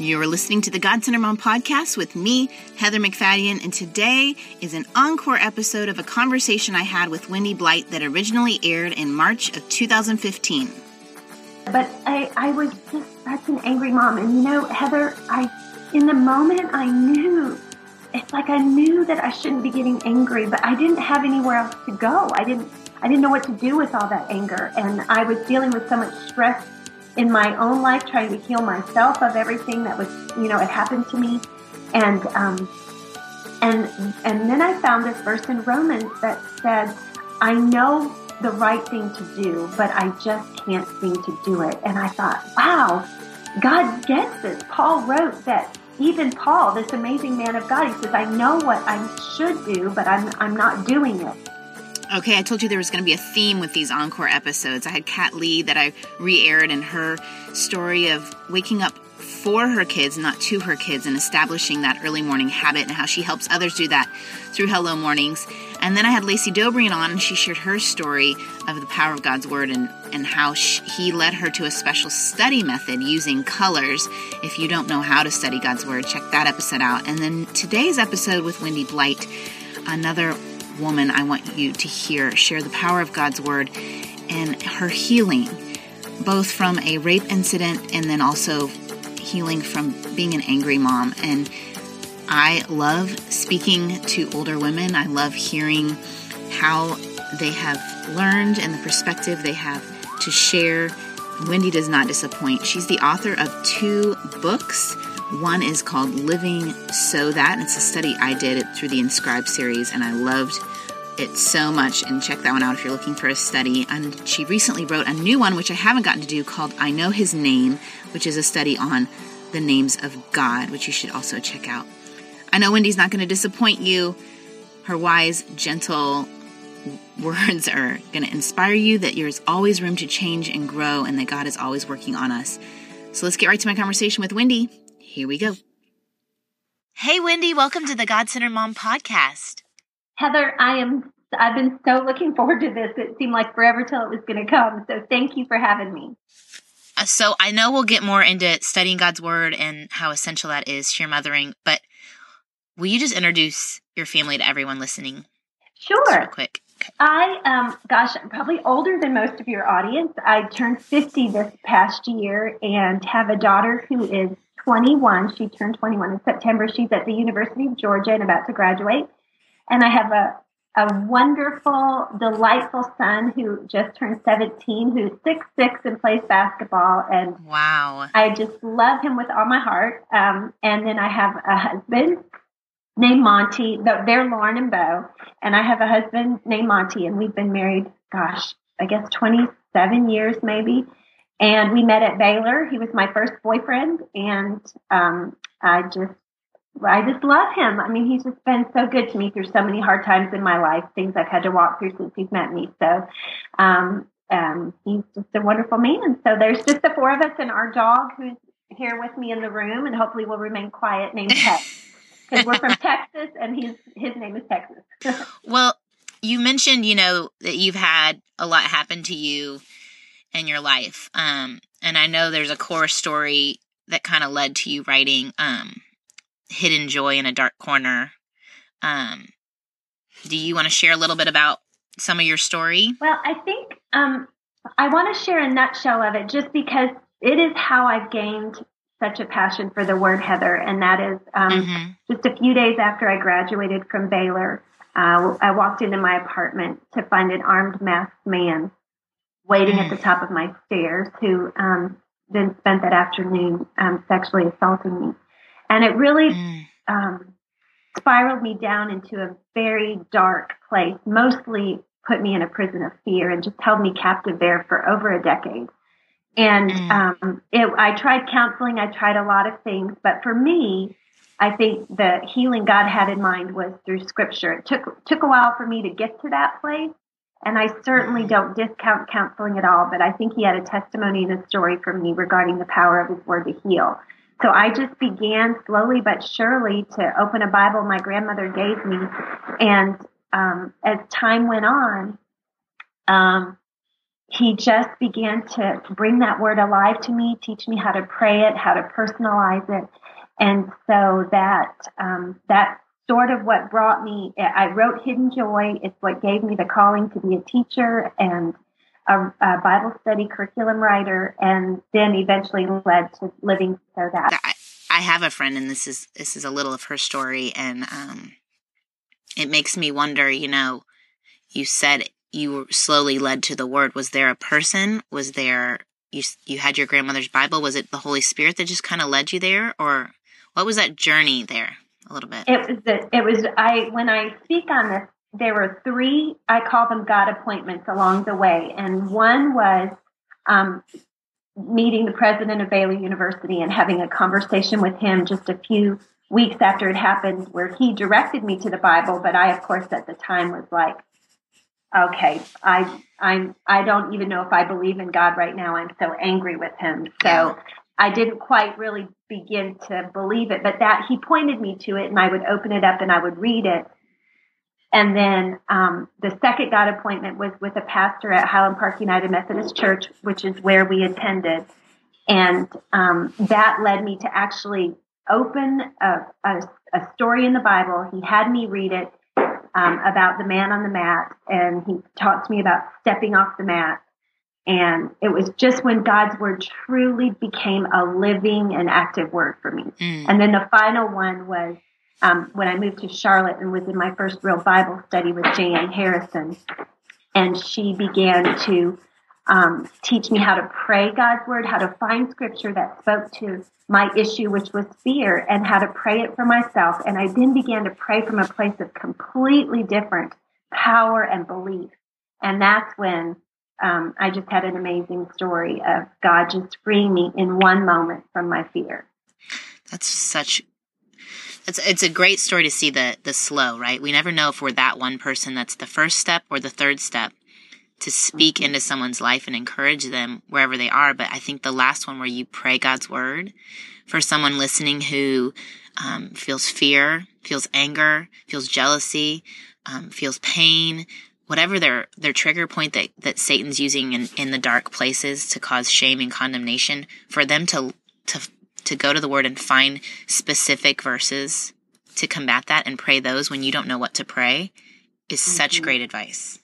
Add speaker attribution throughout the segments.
Speaker 1: You are listening to the God Centered Mom podcast with me, Heather MacFadyen, and today is an encore episode of a conversation I had with Wendy Blight that originally aired in March of 2015.
Speaker 2: But I, I was just such an angry mom, and you know, Heather, I, in the moment, I knew. It's like I knew that I shouldn't be getting angry, but I didn't have anywhere else to go. I didn't, I didn't know what to do with all that anger, and I was dealing with so much stress in my own life, trying to heal myself of everything that was, you know, it happened to me. And, um, and, and then I found this verse in Romans that said, I know the right thing to do, but I just can't seem to do it. And I thought, wow, God gets this. Paul wrote that even Paul, this amazing man of God, he says, I know what I should do, but I'm, I'm not doing it.
Speaker 1: Okay, I told you there was going to be a theme with these encore episodes. I had Kat Lee that I re aired in her story of waking up for her kids, not to her kids, and establishing that early morning habit and how she helps others do that through Hello Mornings. And then I had Lacey Dobrian on, and she shared her story of the power of God's Word and, and how she, he led her to a special study method using colors. If you don't know how to study God's Word, check that episode out. And then today's episode with Wendy Blight, another woman I want you to hear share the power of God's word and her healing, both from a rape incident and then also healing from being an angry mom. And I love speaking to older women. I love hearing how they have learned and the perspective they have to share. Wendy does not disappoint. She's the author of two books one is called Living So That, and it's a study I did through the InScribed series, and I loved it so much. And check that one out if you're looking for a study. And she recently wrote a new one, which I haven't gotten to do, called I Know His Name, which is a study on the names of God, which you should also check out. I know Wendy's not going to disappoint you. Her wise, gentle words are going to inspire you that there's always room to change and grow, and that God is always working on us. So let's get right to my conversation with Wendy. Here we go. Hey, Wendy, welcome to the God Centered Mom podcast.
Speaker 2: Heather, I am. I've been so looking forward to this. It seemed like forever till it was going to come. So thank you for having me.
Speaker 1: Uh, so I know we'll get more into studying God's Word and how essential that is to your mothering, but will you just introduce your family to everyone listening?
Speaker 2: Sure.
Speaker 1: Real quick.
Speaker 2: Okay. I, um, gosh, I'm probably older than most of your audience. I turned 50 this past year and have a daughter who is 21. She turned 21 in September. She's at the University of Georgia and about to graduate. And I have a, a wonderful, delightful son who just turned 17, who's six six and plays basketball. And
Speaker 1: wow,
Speaker 2: I just love him with all my heart. Um, and then I have a husband named Monty. They're Lauren and Bo. And I have a husband named Monty, and we've been married, gosh, I guess 27 years maybe and we met at Baylor. He was my first boyfriend, and um, I just I just love him. I mean, he's just been so good to me through so many hard times in my life, things I've had to walk through since he's met me. So, um, um, he's just a wonderful man. So there's just the four of us and our dog who's here with me in the room, and hopefully will remain quiet, named Tex, because we're from Texas, and his his name is Texas.
Speaker 1: well, you mentioned, you know, that you've had a lot happen to you in your life. Um, and I know there's a core story that kind of led to you writing um, Hidden Joy in a Dark Corner. Um, do you want to share a little bit about some of your story?
Speaker 2: Well, I think um, I want to share a nutshell of it just because it is how I've gained such a passion for the word Heather. And that is um, mm-hmm. just a few days after I graduated from Baylor, uh, I walked into my apartment to find an armed masked man waiting mm. at the mm. top of my stairs who um, then spent that afternoon um, sexually assaulting me. And it really mm. um, spiraled me down into a very dark place, mostly put me in a prison of fear and just held me captive there for over a decade. And mm. um, it, I tried counseling, I tried a lot of things, but for me, I think the healing God had in mind was through Scripture. It took took a while for me to get to that place, and I certainly don't discount counseling at all, but I think he had a testimony and a story for me regarding the power of his word to heal. So I just began slowly but surely to open a Bible my grandmother gave me. And um, as time went on, um, he just began to bring that word alive to me, teach me how to pray it, how to personalize it. And so that, um, that sort of what brought me, I wrote Hidden Joy. It's what gave me the calling to be a teacher and a, a Bible study curriculum writer, and then eventually led to living so that.
Speaker 1: I, I have a friend, and this is this is a little of her story, and um, it makes me wonder. You know, you said you were slowly led to the Word. Was there a person? Was there you? You had your grandmother's Bible. Was it the Holy Spirit that just kind of led you there, or what was that journey there? A little bit.
Speaker 2: It was. The, it was. I when I speak on this, there were three. I call them God appointments along the way, and one was um, meeting the president of Baylor University and having a conversation with him just a few weeks after it happened, where he directed me to the Bible. But I, of course, at the time was like, okay, I I'm I don't even know if I believe in God right now. I'm so angry with him. So. I didn't quite really begin to believe it. But that he pointed me to it, and I would open it up and I would read it. And then um, the second God appointment was with a pastor at Highland Park United Methodist Church, which is where we attended. And um, that led me to actually open a, a, a, story in the Bible. He had me read it um, about the man on the mat, and he talked to me about stepping off the mat. And it was just when God's word truly became a living and active word for me. Mm. And then the final one was um, when I moved to Charlotte and was in my first real Bible study with Jan Harrison. And she began to um, teach me how to pray God's word, how to find scripture that spoke to my issue, which was fear, and how to pray it for myself. And I then began to pray from a place of completely different power and belief. And that's when um, I just had an amazing story of God just freeing me in one moment from my fear.
Speaker 1: That's such it's it's a great story to see the the slow, right? We never know if we're that one person that's the first step or the third step to speak mm-hmm. into someone's life and encourage them wherever they are. But I think the last one where you pray God's word for someone listening who um, feels fear, feels anger, feels jealousy, um, feels pain, whatever their their trigger point that that Satan's using in, in the dark places to cause shame and condemnation, for them to to to go to the word and find specific verses to combat that and pray those when you don't know what to pray is mm-hmm. such great advice.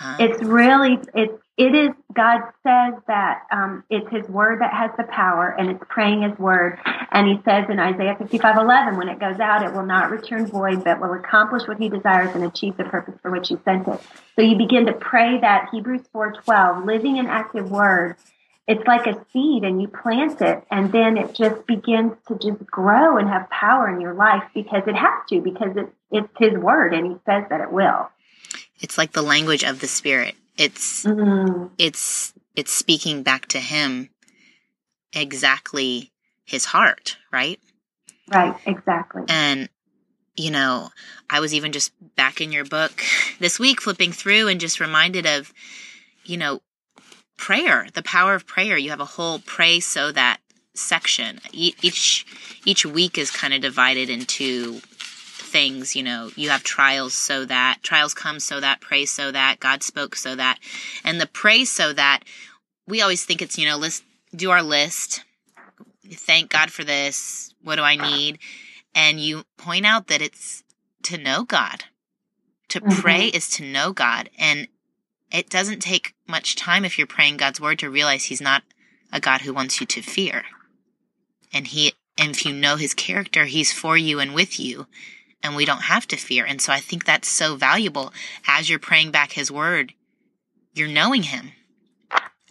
Speaker 2: Um, it's really it it is God says that um, it's His word that has the power, and it's praying His word. And He says in Isaiah fifty five eleven, when it goes out, it will not return void, but will accomplish what He desires and achieve the purpose for which He sent it. So you begin to pray that Hebrews four twelve, living an active word, it's like a seed and you plant it and then it just begins to just grow and have power in your life because it has to because it, it's his word and he says that it will.
Speaker 1: It's like the language of the spirit. It's mm-hmm. it's it's speaking back to him exactly his heart right?
Speaker 2: Right exactly.
Speaker 1: And you know i was even just back in your book this week flipping through and just reminded of you know prayer, the power of prayer. You have a whole pray so that section. Each each week is kind of divided into things, you know, you have trials so that trials come so that pray so that God spoke so that and the pray so that we always think it's, you know, list do our list. Thank God for this. What do I need? And you point out that it's to know God. To mm-hmm. pray is to know God and it doesn't take much time if you're praying God's word to realize he's not a God who wants you to fear. And he and if you know his character, he's for you and with you, and we don't have to fear. And so I think that's so valuable as you're praying back his word, you're knowing him.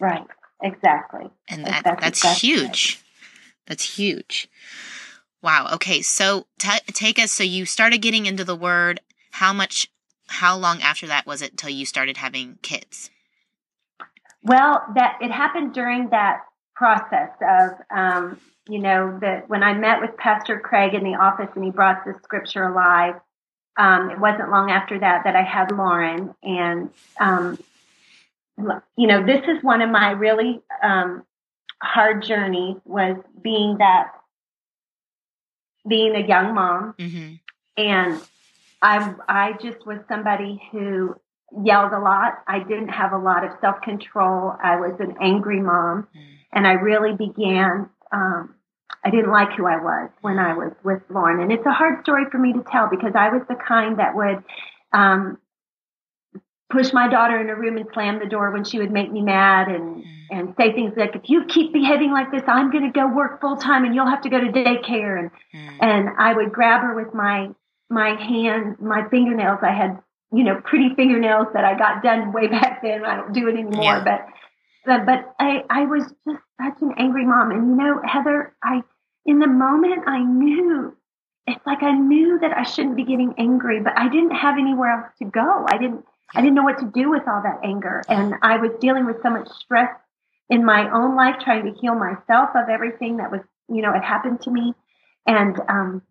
Speaker 2: Right. Exactly.
Speaker 1: And that that's, that's, that's huge. Right. That's huge. Wow. Okay. So t- take us. So you started getting into the word. How much how long after that was it until you started having kids?
Speaker 2: Well, that it happened during that process of, um, you know, that when I met with Pastor Craig in the office and he brought the scripture alive. Um, it wasn't long after that that I had Lauren, and um, you know, this is one of my really um, hard journeys was being that being a young mom mm-hmm. and I I just was somebody who yelled a lot. I didn't have a lot of self control. I was an angry mom, mm. and I really began. Um, I didn't like who I was when I was with Lauren, and it's a hard story for me to tell because I was the kind that would um, push my daughter in a room and slam the door when she would make me mad and mm. and say things like if you keep behaving like this i'm going to go work full time and you'll have to go to daycare and mm. and i would grab her with my my hand my fingernails i had you know pretty fingernails that i got done way back then i don't do it anymore yeah. but but, but i i was just such an angry mom and you know heather i in the moment i knew it's like i knew that i shouldn't be getting angry but i didn't have anywhere else to go i didn't I didn't know what to do with all that anger. And I was dealing with so much stress in my own life, trying to heal myself of everything that was, you know, had happened to me. And, um,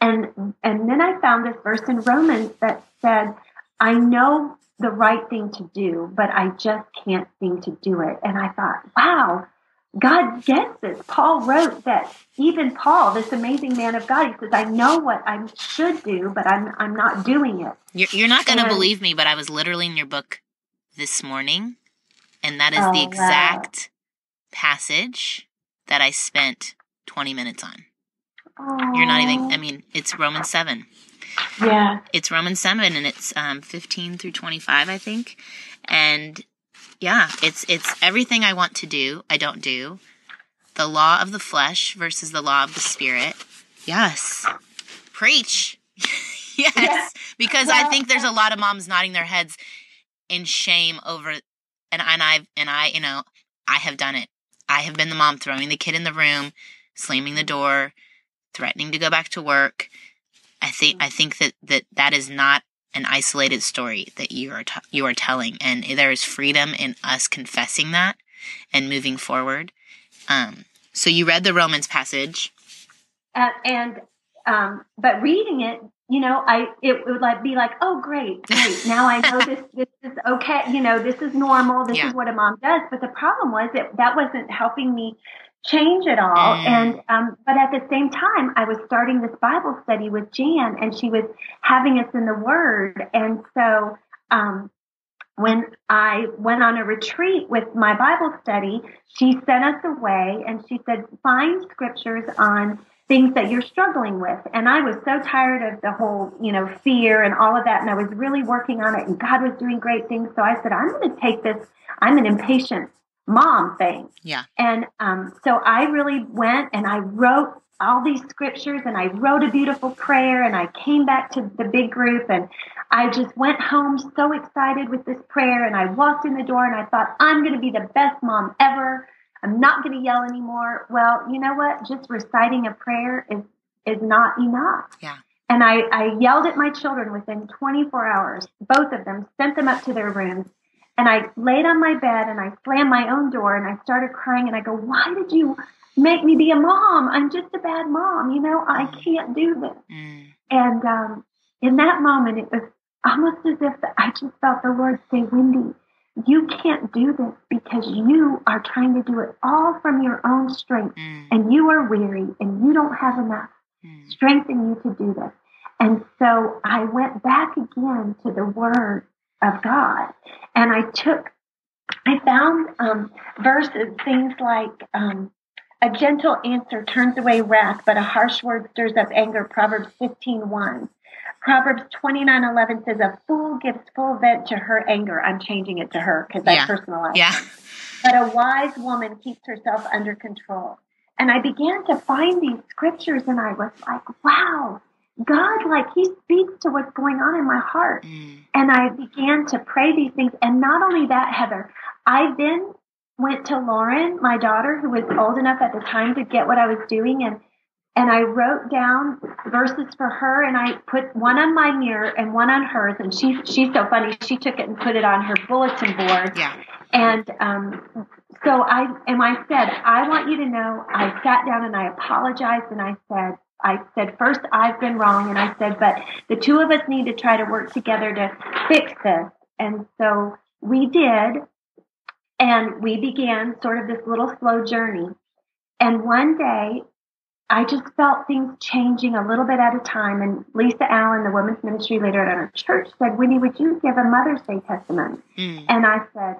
Speaker 2: and, and then I found this verse in Romans that said, I know the right thing to do, but I just can't seem to do it. And I thought, wow, God gets this. Paul wrote that even Paul, this amazing man of God, he says, I know what I should do, but I'm I'm not doing it.
Speaker 1: You're, you're not going to believe me, but I was literally in your book this morning, and that is oh, the exact wow. passage that I spent 20 minutes on. Oh. You're not even, I mean, it's Romans 7.
Speaker 2: Yeah.
Speaker 1: It's Romans 7, and it's um, 15 through 25, I think. And yeah, it's it's everything I want to do, I don't do. The law of the flesh versus the law of the spirit. Yes. Preach. yes. Yeah. Because well, I think there's a lot of moms nodding their heads in shame over and and I've and I, you know, I have done it. I have been the mom throwing the kid in the room, slamming the door, threatening to go back to work. I think I think that that that is not an isolated story that you are t- you are telling, and there is freedom in us confessing that and moving forward. Um, so you read the Romans passage,
Speaker 2: uh, and um, but reading it, you know, I it would like be like, oh great, great. Now I know this this is okay. You know, this is normal. This yeah. is what a mom does. But the problem was that that wasn't helping me change it all. Mm. And um, but at the same time, I was starting this Bible study with Jan, and she was having us in the Word. And so um, when I went on a retreat with my Bible study, she sent us away, and she said, "Find scriptures on." things that you're struggling with. And I was so tired of the whole, you know, fear and all of that. And I was really working on it and God was doing great things. So I said, I'm going to take this. I'm an impatient mom thing.
Speaker 1: Yeah.
Speaker 2: And um, so I really went and I wrote all these scriptures and I wrote a beautiful prayer and I came back to the big group and I just went home so excited with this prayer and I walked in the door and I thought, I'm going to be the best mom ever. I'm not going to yell anymore. Well, you know what? Just reciting a prayer is is not enough.
Speaker 1: Yeah.
Speaker 2: And I, I yelled at my children within 24 hours, both of them, sent them up to their rooms. And I laid on my bed and I slammed my own door and I started crying and I go, Why did you make me be a mom? I'm just a bad mom. You know, I can't do this. Mm. And um, in that moment, it was almost as if I just felt the Lord say, Wendy, you can't do this because you are trying to do it all from your own strength mm. and you are weary and you don't have enough mm. strength in you to do this. And so I went back again to the word of God. And I took, I found um, verses, things like um, a gentle answer turns away wrath, but a harsh word stirs up anger. Proverbs 15 1. Proverbs 29 11 says, A fool gives full vent to her anger. I'm changing it to her because yeah. I personalize
Speaker 1: Yeah.
Speaker 2: But a wise woman keeps herself under control. And I began to find these scriptures and I was like, wow, God, like He speaks to what's going on in my heart. Mm. And I began to pray these things. And not only that, Heather, I then went to Lauren, my daughter, who was old enough at the time to get what I was doing. And and I wrote down verses for her and I put one on my mirror and one on hers and she she's so funny she took it and put it on her bulletin board
Speaker 1: yeah
Speaker 2: and um so I and I said I want you to know I sat down and I apologized and I said I said, first, I've been wrong. And I said, but the two of us need to try to work together to fix this. And so we did. And we began sort of this little slow journey. And one day, I just felt things changing a little bit at a time. And Lisa Allen, the women's ministry leader at our church, said, Winnie, would you give a Mother's Day testimony? Mm. And I said,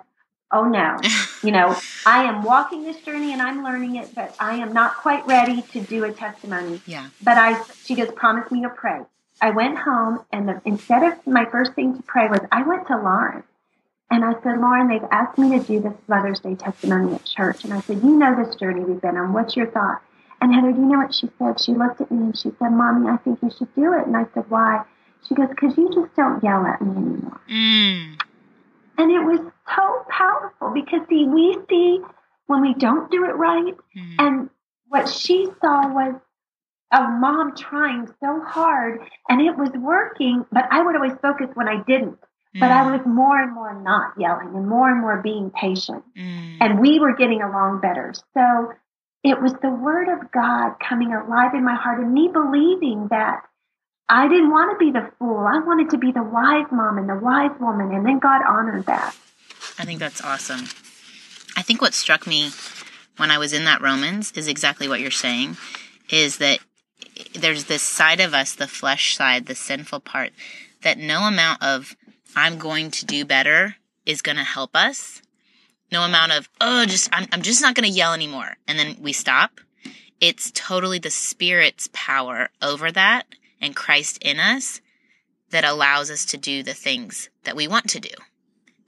Speaker 2: Oh no, you know, I am walking this journey and I'm learning it, but I am not quite ready to do a testimony.
Speaker 1: Yeah.
Speaker 2: But I, she goes, promise me to pray. I went home and the, instead of my first thing to pray was I went to Lauren and I said, Lauren, they've asked me to do this Mother's Day testimony at church. And I said, you know this journey we've been on. What's your thought? And Heather, do you know what she said? She looked at me and she said, Mommy, I think you should do it. And I said, Why? She goes, Because you just don't yell at me anymore. Mm. And it was so powerful because, see, we see when we don't do it right. Mm. And what she saw was a mom trying so hard and it was working, but I would always focus when I didn't. Mm. But I mm. was more and more not yelling and more and more being patient. Mm. And we were getting along better. So it was the word of God coming alive in my heart and me believing that I didn't want to be the fool. I wanted to be the wise mom and the wise woman. And then God honored that.
Speaker 1: I think that's awesome. I think what struck me when I was in that Romans is exactly what you're saying is that there's this side of us, the flesh side, the sinful part, that no amount of I'm going to do better is going to help us no amount of, oh, just, I'm, I'm just not going to yell anymore. And then we stop. It's totally the Spirit's power over that and Christ in us that allows us to do the things that we want to do.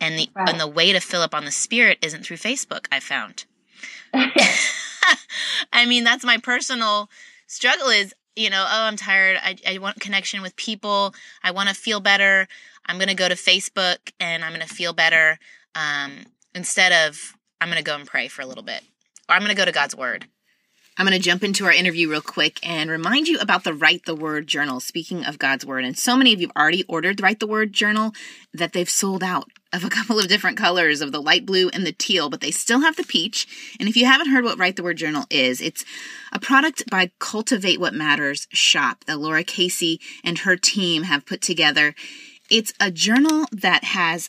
Speaker 1: And the, right. and the way to fill up on the Spirit isn't through Facebook, I found. I mean, that's my personal struggle is, you know, oh, I'm tired. I, I want connection with people. I want to feel better. I'm going to go to Facebook and I'm going to feel better. Um, instead of I'm going to go and pray for a little bit or I'm going to go to God's word. I'm going to jump into our interview real quick and remind you about the Write the Word journal. Speaking of God's Word, and so many of you have already ordered the Write the Word journal that they've sold out of a couple of different colors of the light blue and the teal, but they still have the peach. And if you haven't heard what Write the Word journal is, it's a product by Cultivate What Matters shop that Lara Casey and her team have put together. It's a journal that has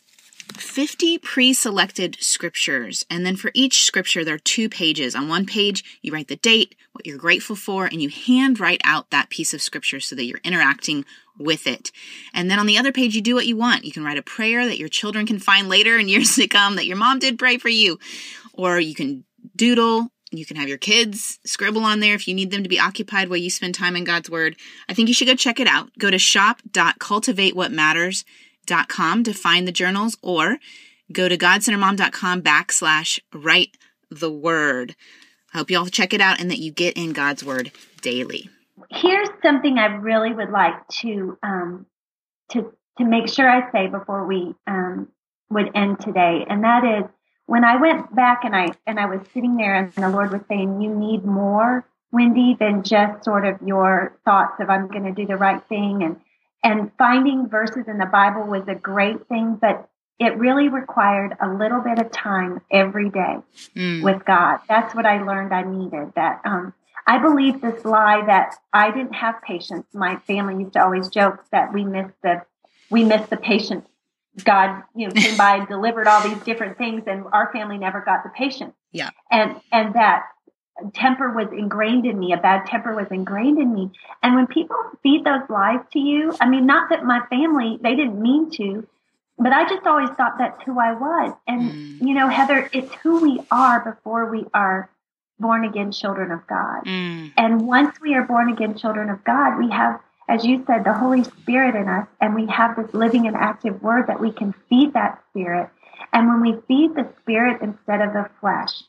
Speaker 1: 50 pre selected scriptures. And then for each scripture, there are two pages. On one page, you write the date, what you're grateful for, and you hand write out that piece of scripture so that you're interacting with it. And then on the other page, you do what you want. You can write a prayer that your children can find later in years to come that your mom did pray for you. Or you can doodle. You can have your kids scribble on there if you need them to be occupied while you spend time in God's Word. I think you should go check it out. Go to shop.cultivatewhatmatters.com com to find the journals or go to godcenteredmom.com backslash write the word. I hope you all check it out and that you get in God's word daily.
Speaker 2: Here's something I really would like to um, to to make sure I say before we um, would end today, and that is when I went back and I and I was sitting there and the Lord was saying, "You need more, Wendy, than just sort of your thoughts of I'm going to do the right thing and and finding verses in the Bible was a great thing, but it really required a little bit of time every day mm. with God. That's what I learned I needed. That um, I believe this lie that I didn't have patience. My family used to always joke that we missed the we missed the patience. God, you know, came by and delivered all these different things, and our family never got the patience.
Speaker 1: Yeah,
Speaker 2: and and that temper was ingrained in me, a bad temper was ingrained in me. And when people feed those lies to you, I mean, not that my family, they didn't mean to, but I just always thought that's who I was. And, mm. you know, Heather, it's who we are before we are born again children of God. Mm. And once we are born again children of God, we have, as you said, the Holy Spirit in us, and we have this living and active word that we can feed that spirit. And when we feed the spirit instead of the flesh,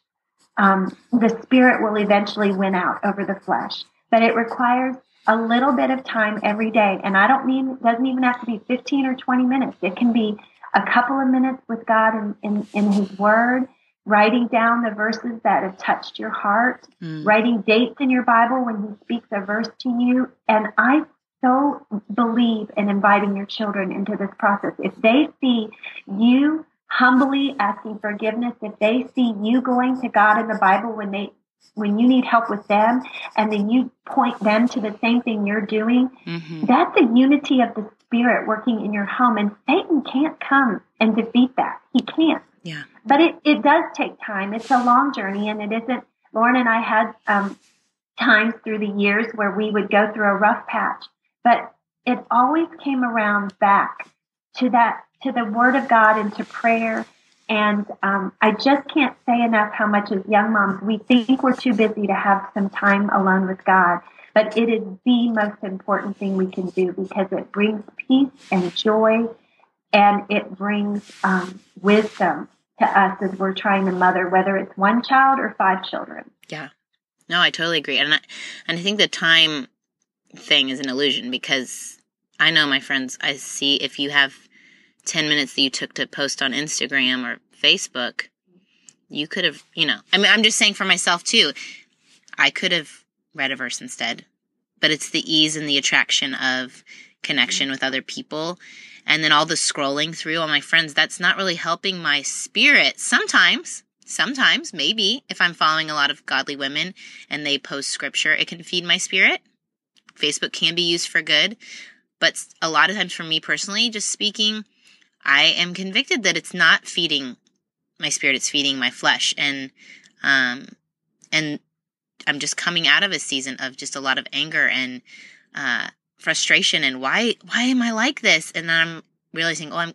Speaker 2: um, the spirit will eventually win out over the flesh. But it requires a little bit of time every day. And I don't mean, it doesn't even have to be 15 or 20 minutes. It can be a couple of minutes with God in, in, in His Word, writing down the verses that have touched your heart, mm. writing dates in your Bible when He speaks a verse to you. And I so believe in inviting your children into this process. If they see you humbly asking forgiveness if they see you going to God in the Bible when they when you need help with them and then you point them to the same thing you're doing mm-hmm. that's a unity of the spirit working in your home and satan can't come and defeat that he can't
Speaker 1: yeah
Speaker 2: but it, it does take time it's a long journey and it isn't lauren and i had um, times through the years where we would go through a rough patch, but it always came around back to that, to the Word of God and to prayer. And um, I just can't say enough how much as young moms we think we're too busy to have some time alone with God. But it is the most important thing we can do because it brings peace and joy and it brings um, wisdom to us as we're trying to mother, whether it's one child or five children.
Speaker 1: Yeah. No, I totally agree. And I, and I think the time thing is an illusion because I know my friends, I see if you have 10 minutes that you took to post on Instagram or Facebook, you could have, you know, I mean, I'm just saying for myself too, I could have read a verse instead, but it's the ease and the attraction of connection with other people. And then all the scrolling through all my friends, that's not really helping my spirit. Sometimes, sometimes, maybe if I'm following a lot of godly women and they post scripture, it can feed my spirit. Facebook can be used for good. But a lot of times for me personally, just speaking, I am convicted that it's not feeding my spirit, it's feeding my flesh. And, um, and I'm just coming out of a season of just a lot of anger and, uh, frustration and why, why am I like this? And then I'm realizing, oh, I'm,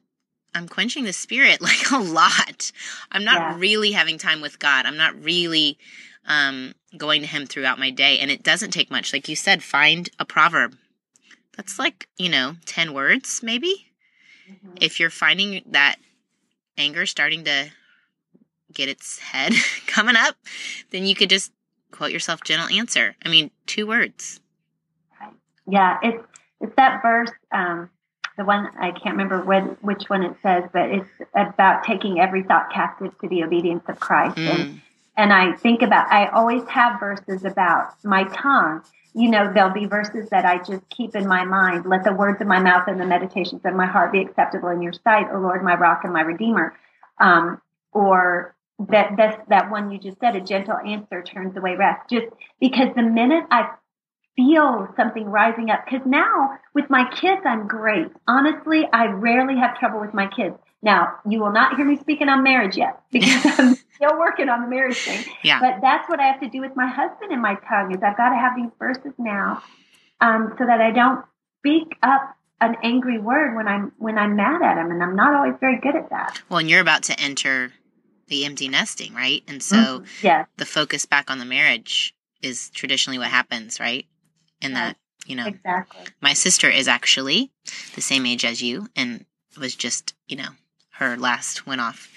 Speaker 1: I'm quenching the spirit like a lot. I'm not yeah. really having time with God. I'm not really, um, going to him throughout my day. And it doesn't take much. Like you said, find a proverb. That's like, you know, 10 words maybe Mm-hmm. If you're finding that anger starting to get its head coming up, then you could just quote yourself gentle answer. I mean, two words.
Speaker 2: Yeah, it's it's that verse, um, the one I can't remember when, which one it says, but it's about taking every thought captive to the obedience of Christ. Mm. And and I think about I always have verses about my tongue you know, there'll be verses that I just keep in my mind. Let the words of my mouth and the meditations of my heart be acceptable in your sight, O Lord, my rock and my redeemer. Um, or that that that one you just said, a gentle answer turns away wrath. Just because the minute I feel something rising up, because now with my kids, I'm great. Honestly, I rarely have trouble with my kids. Now, you will not hear me speaking on marriage yet because I'm still working on the marriage thing.
Speaker 1: Yeah.
Speaker 2: But that's what I have to do with my husband and my tongue is I've got to have these verses now um, so that I don't speak up an angry word when I'm when I'm mad at him, and I'm not always very good at that.
Speaker 1: Well, and you're about to enter the empty nesting, right? And so mm-hmm.
Speaker 2: yes.
Speaker 1: the focus back on the marriage is traditionally what happens, right? In yes. that, you know,
Speaker 2: exactly.
Speaker 1: My sister is actually the same age as you, and was just, you know, her last went off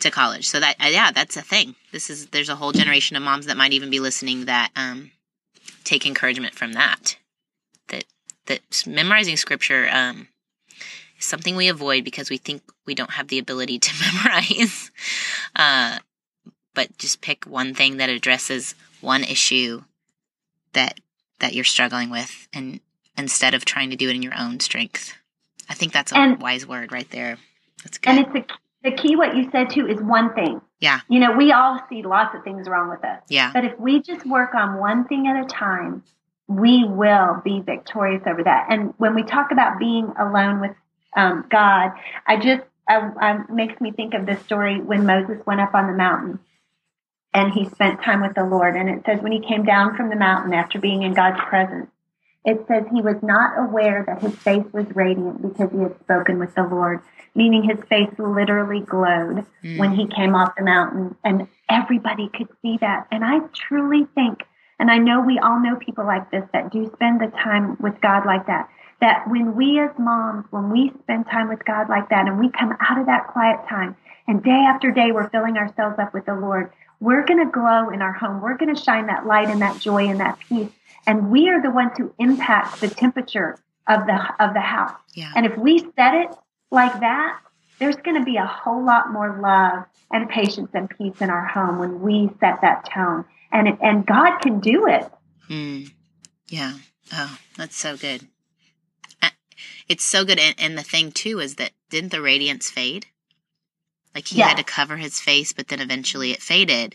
Speaker 1: to college. So that uh, yeah, that's a thing. This is there's a whole generation of moms that might even be listening that um, take encouragement from that. That that memorizing scripture um, is something we avoid because we think we don't have the ability to memorize. Uh, but just pick one thing that addresses one issue that that you're struggling with, and instead of trying to do it in your own strength. I think that's a and, wise word right there. That's good.
Speaker 2: And it's a the key what you said too is one thing.
Speaker 1: Yeah.
Speaker 2: You know, we all see lots of things wrong with us.
Speaker 1: Yeah.
Speaker 2: But if we just work on one thing at a time, we will be victorious over that. And when we talk about being alone with um, God, I just I, I makes me think of this story when Moses went up on the mountain and he spent time with the Lord. And it says when he came down from the mountain after being in God's presence, it says he was not aware that his face was radiant because he had spoken with the Lord, meaning his face literally glowed mm. when he came off the mountain, and everybody could see that. And I truly think, and I know we all know people like this that do spend the time with God like that, that when we as moms, when we spend time with God like that, and we come out of that quiet time, and day after day we're filling ourselves up with the Lord, we're going to glow in our home. We're going to shine that light and that joy and that peace and we are the ones who impact the temperature of the of the house.
Speaker 1: Yeah.
Speaker 2: And if we set it like that, there's going to be a whole lot more love and patience and peace in our home when we set that tone. And it, and God can do it.
Speaker 1: Mm. Yeah. Oh, that's so good. It's so good. And, and the thing too is that didn't the radiance fade? Like he had to cover his face, but then eventually it faded.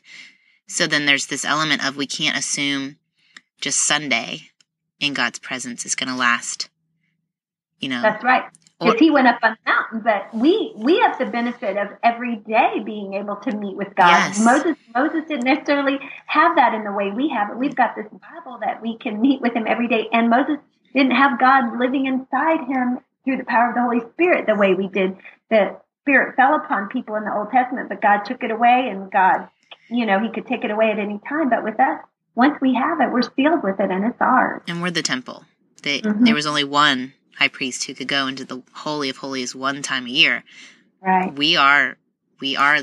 Speaker 1: So then there's this element of we can't assume just Sunday in God's presence is going to last. You know,
Speaker 2: that's right. because he went up on the mountain. But we we have the benefit of every day being able to meet with God. Yes. Moses Moses didn't necessarily have that in the way we have it. We've got this Bible that we can meet with him every day, and Moses didn't have God living inside him through the power of the Holy Spirit the way we did. The Spirit fell upon people in the Old Testament, but God took it away, and God, you know, He could take it away at any time. But with us, once we have it, we're sealed with it, and it's ours.
Speaker 1: And we're the temple. They, mm-hmm. There was only one high priest who could go into the holy of holies one time a year.
Speaker 2: Right.
Speaker 1: We are we are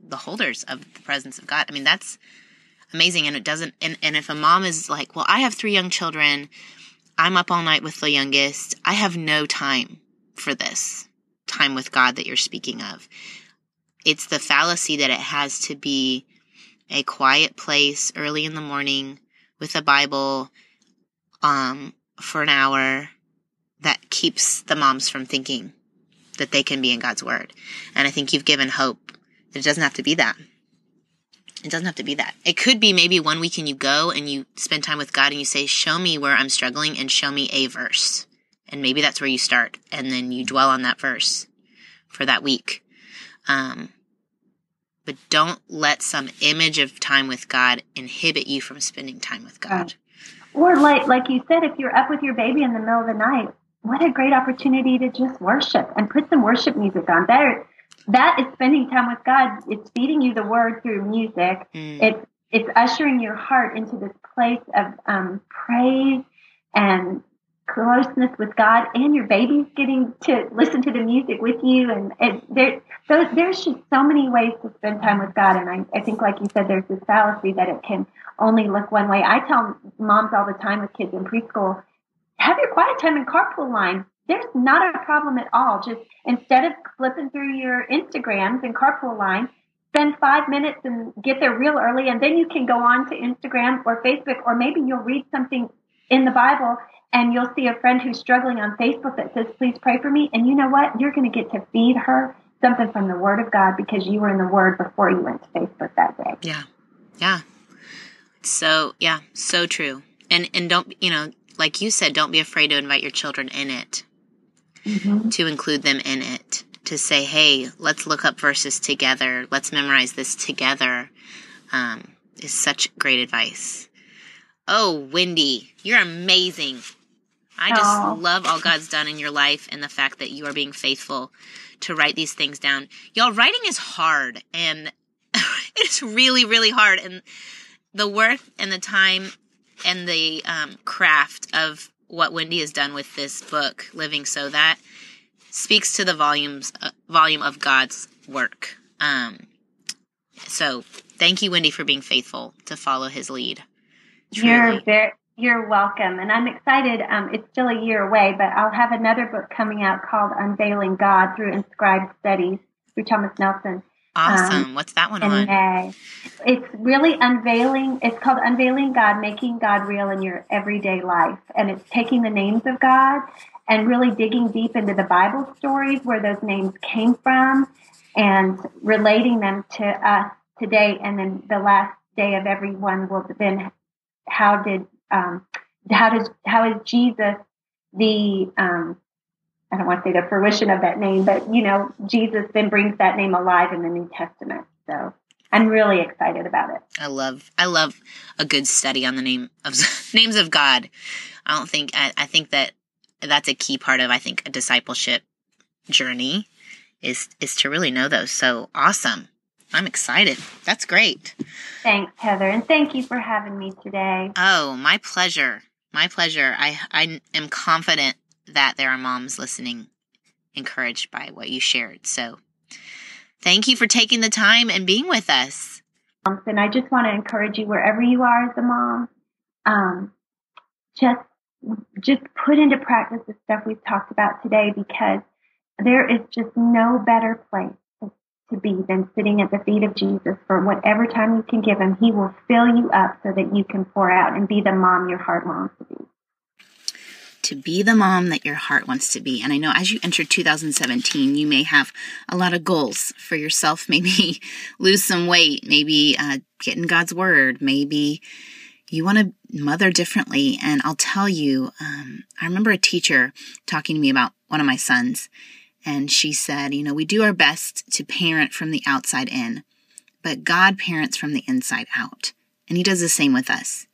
Speaker 1: the holders of the presence of God. I mean, that's amazing. And it doesn't and, and if a mom is like, Well, I have three young children, I'm up all night with the youngest, I have no time for this time with God that you're speaking of. It's the fallacy that it has to be a quiet place early in the morning with a Bible um, for an hour that keeps the moms from thinking that they can be in God's Word. And I think you've given hope that it doesn't have to be that. It doesn't have to be that. It could be maybe one weekend you go and you spend time with God and you say, Show me where I'm struggling and show me a verse. And maybe that's where you start. And then you dwell on that verse for that week. Um, but don't let some image of time with God inhibit you from spending time with God.
Speaker 2: Or like like you said, if you're up with your baby in the middle of the night, what a great opportunity to just worship and put some worship music on. There, that is spending time with God. It's feeding you the word through music. Mm. It's it's ushering your heart into this place of um, praise and closeness with God, and your baby's getting to listen to the music with you. And it, there, so there's just so many ways to spend time with God. And I, I think, like you said, there's this fallacy that it can only look one way. I tell moms all the time with kids in preschool, have your quiet time in carpool line. There's not a problem at all. Just instead of flipping through your Instagrams and carpool line, spend five minutes and get there real early, and then you can go on to Instagram or Facebook, or maybe you'll read something in the Bible and you'll see a friend who's struggling on Facebook that says, Please pray for me. And you know what? You're going to get to feed her something from the Word of God because you were in the Word before you went to Facebook that day.
Speaker 1: Yeah. Yeah. So, yeah, so true. And, and don't, you know, like you said, don't be afraid to invite your children in it, mm-hmm. to include them in it, to say, hey, let's look up verses together, let's memorize this together, um, is such great advice. Oh, Wendy, you're amazing. I just Aww. love all God's done in your life and the fact that you are being faithful to write these things down. Y'all, writing is hard and it's really, really hard. And the work and the time and the um, craft of what Wendy has done with this book, Living So That, speaks to the volumes uh, volume of God's work. Um, so thank you, Wendy, for being faithful to follow His lead.
Speaker 2: Truly. You're very you're welcome, and I'm excited. Um, it's still a year away, but I'll have another book coming out called Unveiling God through Inscribed Studies through Thomas Nelson.
Speaker 1: Awesome. Um, What's that one on?
Speaker 2: May. It's really unveiling. It's called Unveiling God, Making God Real in Your Everyday Life. And it's taking the names of God and really digging deep into the Bible stories where those names came from and relating them to us today. And then the last day of everyone will then how did um, how does how is Jesus the um, I don't want to say the fruition of that name, but you know, Jesus then brings that name alive in the New Testament. So I'm really excited about it.
Speaker 1: I love I love a good study on the name of names of God. I don't think I, I think that that's a key part of I think a discipleship journey is is to really know those. So awesome. I'm excited. That's great.
Speaker 2: Thanks, Heather, and thank you for having me today.
Speaker 1: Oh, my pleasure. My pleasure. I I am confident that there are moms listening encouraged by what you shared. So thank you for taking the time and being with us.
Speaker 2: And I just want to encourage you wherever you are as a mom, um, just just put into practice the stuff we've talked about today because there is just no better place to be than sitting at the feet of Jesus for whatever time you can give him. He will fill you up so that you can pour out and be the mom your heart longs to be
Speaker 1: to be the mom that your heart wants to be. And I know as you enter 2017, you may have a lot of goals for yourself. Maybe lose some weight, maybe uh, get in God's word, maybe, you want to mother differently. And I'll tell you, um, I remember a teacher talking to me about one of my sons, and she said, You know, we do our best to parent from the outside in, but God parents from the inside out. And He does the same with us.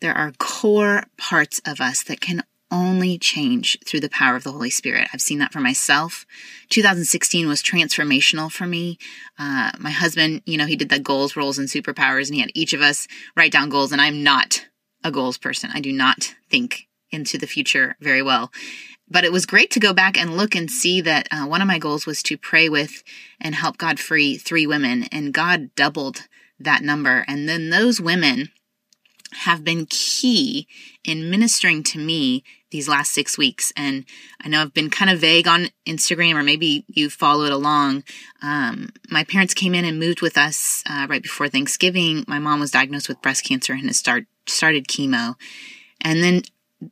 Speaker 1: There are core parts of us that can only change through the power of the Holy Spirit. I've seen that for myself. 2016 was transformational for me. Uh, my husband, you know, he did the goals, roles, and superpowers, and he had each of us write down goals. And I'm not a goals person. I do not think into the future very well. But it was great to go back and look and see that uh, one of my goals was to pray with and help God free three women, and God doubled that number. And then those women have been key in ministering to me these last six weeks. And I know I've been kind of vague on Instagram, or maybe you followed along. Um, my parents came in and moved with us uh, right before Thanksgiving. My mom was diagnosed with breast cancer and has start, started chemo. And then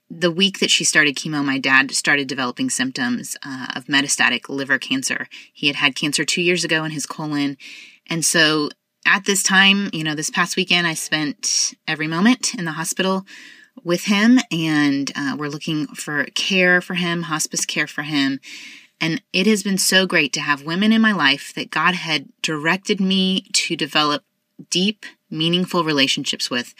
Speaker 1: the week that she started chemo, my dad started developing symptoms uh, of metastatic liver cancer. He had had cancer two years ago in his colon. And so at this time, you know, this past weekend, I spent every moment in the hospital with him, and uh, we're looking for care for him, hospice care for him. And it has been so great to have women in my life that God had directed me to develop deep, meaningful relationships with.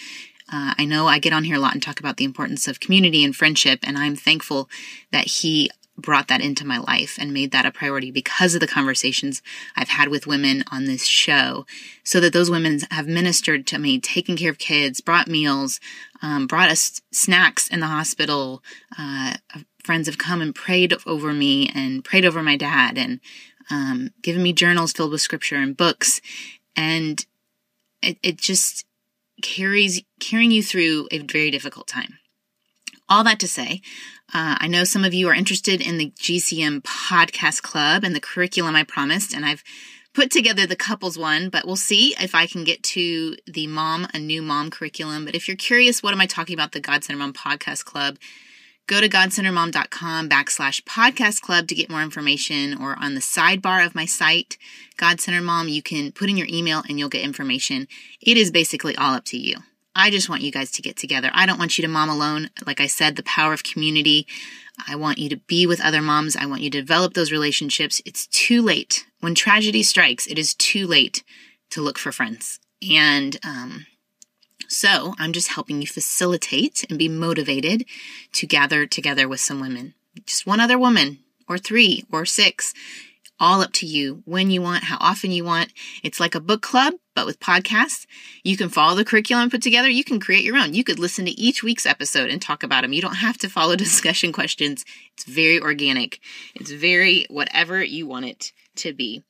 Speaker 1: Uh, I know I get on here a lot and talk about the importance of community and friendship, and I'm thankful that He brought that into my life and made that a priority because of the conversations I've had with women on this show. So that those women have ministered to me, taken care of kids, brought meals, um, brought us snacks in the hospital. Uh, friends have come and prayed over me and prayed over my dad and um, given me journals filled with scripture and books. And it, it just carries carrying you through a very difficult time. All that to say, uh, I know some of you are interested in the GCM podcast club and the curriculum I promised, and I've put together the couples one, but we'll see if I can get to the mom, a new mom curriculum. But if you're curious, what am I talking about? The God Centered Mom Podcast Club. Go to godcenteredmom.com backslash podcast club to get more information or on the sidebar of my site, God Centered Mom, you can put in your email and you'll get information. It is basically all up to you. I just want you guys to get together. I don't want you to mom alone. Like I said, the power of community. I want you to be with other moms. I want you to develop those relationships. It's too late. When tragedy strikes, it is too late to look for friends. And um, so I'm just helping you facilitate and be motivated to gather together with some women. Just one other woman, or three, or six all up to you when you want, how often you want. It's like a book club, but with podcasts. You can follow the curriculum put together. You can create your own. You could listen to each week's episode and talk about them. You don't have to follow discussion questions. It's very organic. It's very whatever you want it to be.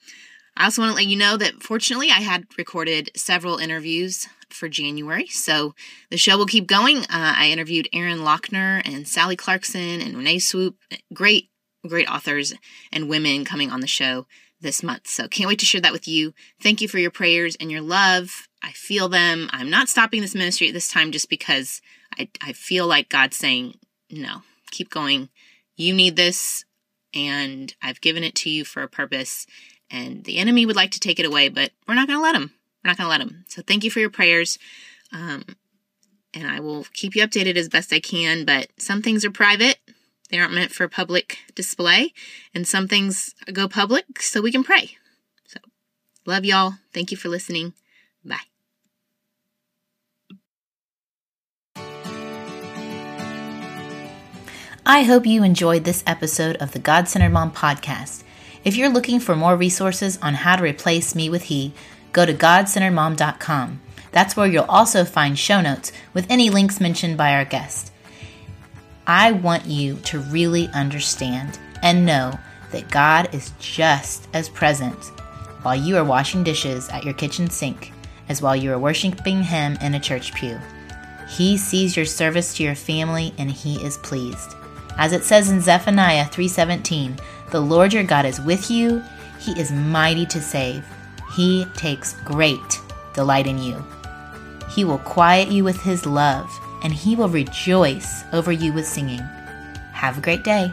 Speaker 1: I also want to let you know that fortunately I had recorded several interviews for January. So the show will keep going. Uh, I interviewed Erin Loechner and Sally Clarkson and Renee Swope. Great great authors and women coming on the show this month. So can't wait to share that with you. Thank you for your prayers and your love. I feel them. I'm not stopping this ministry at this time just because I, I feel like God's saying, no, keep going. You need this, and I've given it to you for a purpose. And the enemy would like to take it away, but we're not going to let him. We're not going to let him. So thank you for your prayers. Um, and I will keep you updated as best I can, but some things are private they aren't meant for public display, and some things go public so we can pray. So, love y'all. Thank you for listening. Bye.
Speaker 3: I hope you enjoyed this episode of the God Centered Mom podcast. If you're looking for more resources on how to replace me with he, go to godcenteredmom.com. That's where you'll also find show notes with any links mentioned by our guest. I want you to really understand and know that God is just as present while you are washing dishes at your kitchen sink as while you are worshiping Him in a church pew. He sees your service to your family and He is pleased. As it says in Zephaniah 3:17, "The Lord your God is with you; he is mighty to save. He takes great delight in you. He will quiet you with his love." and he will rejoice over you with singing. Have a great day.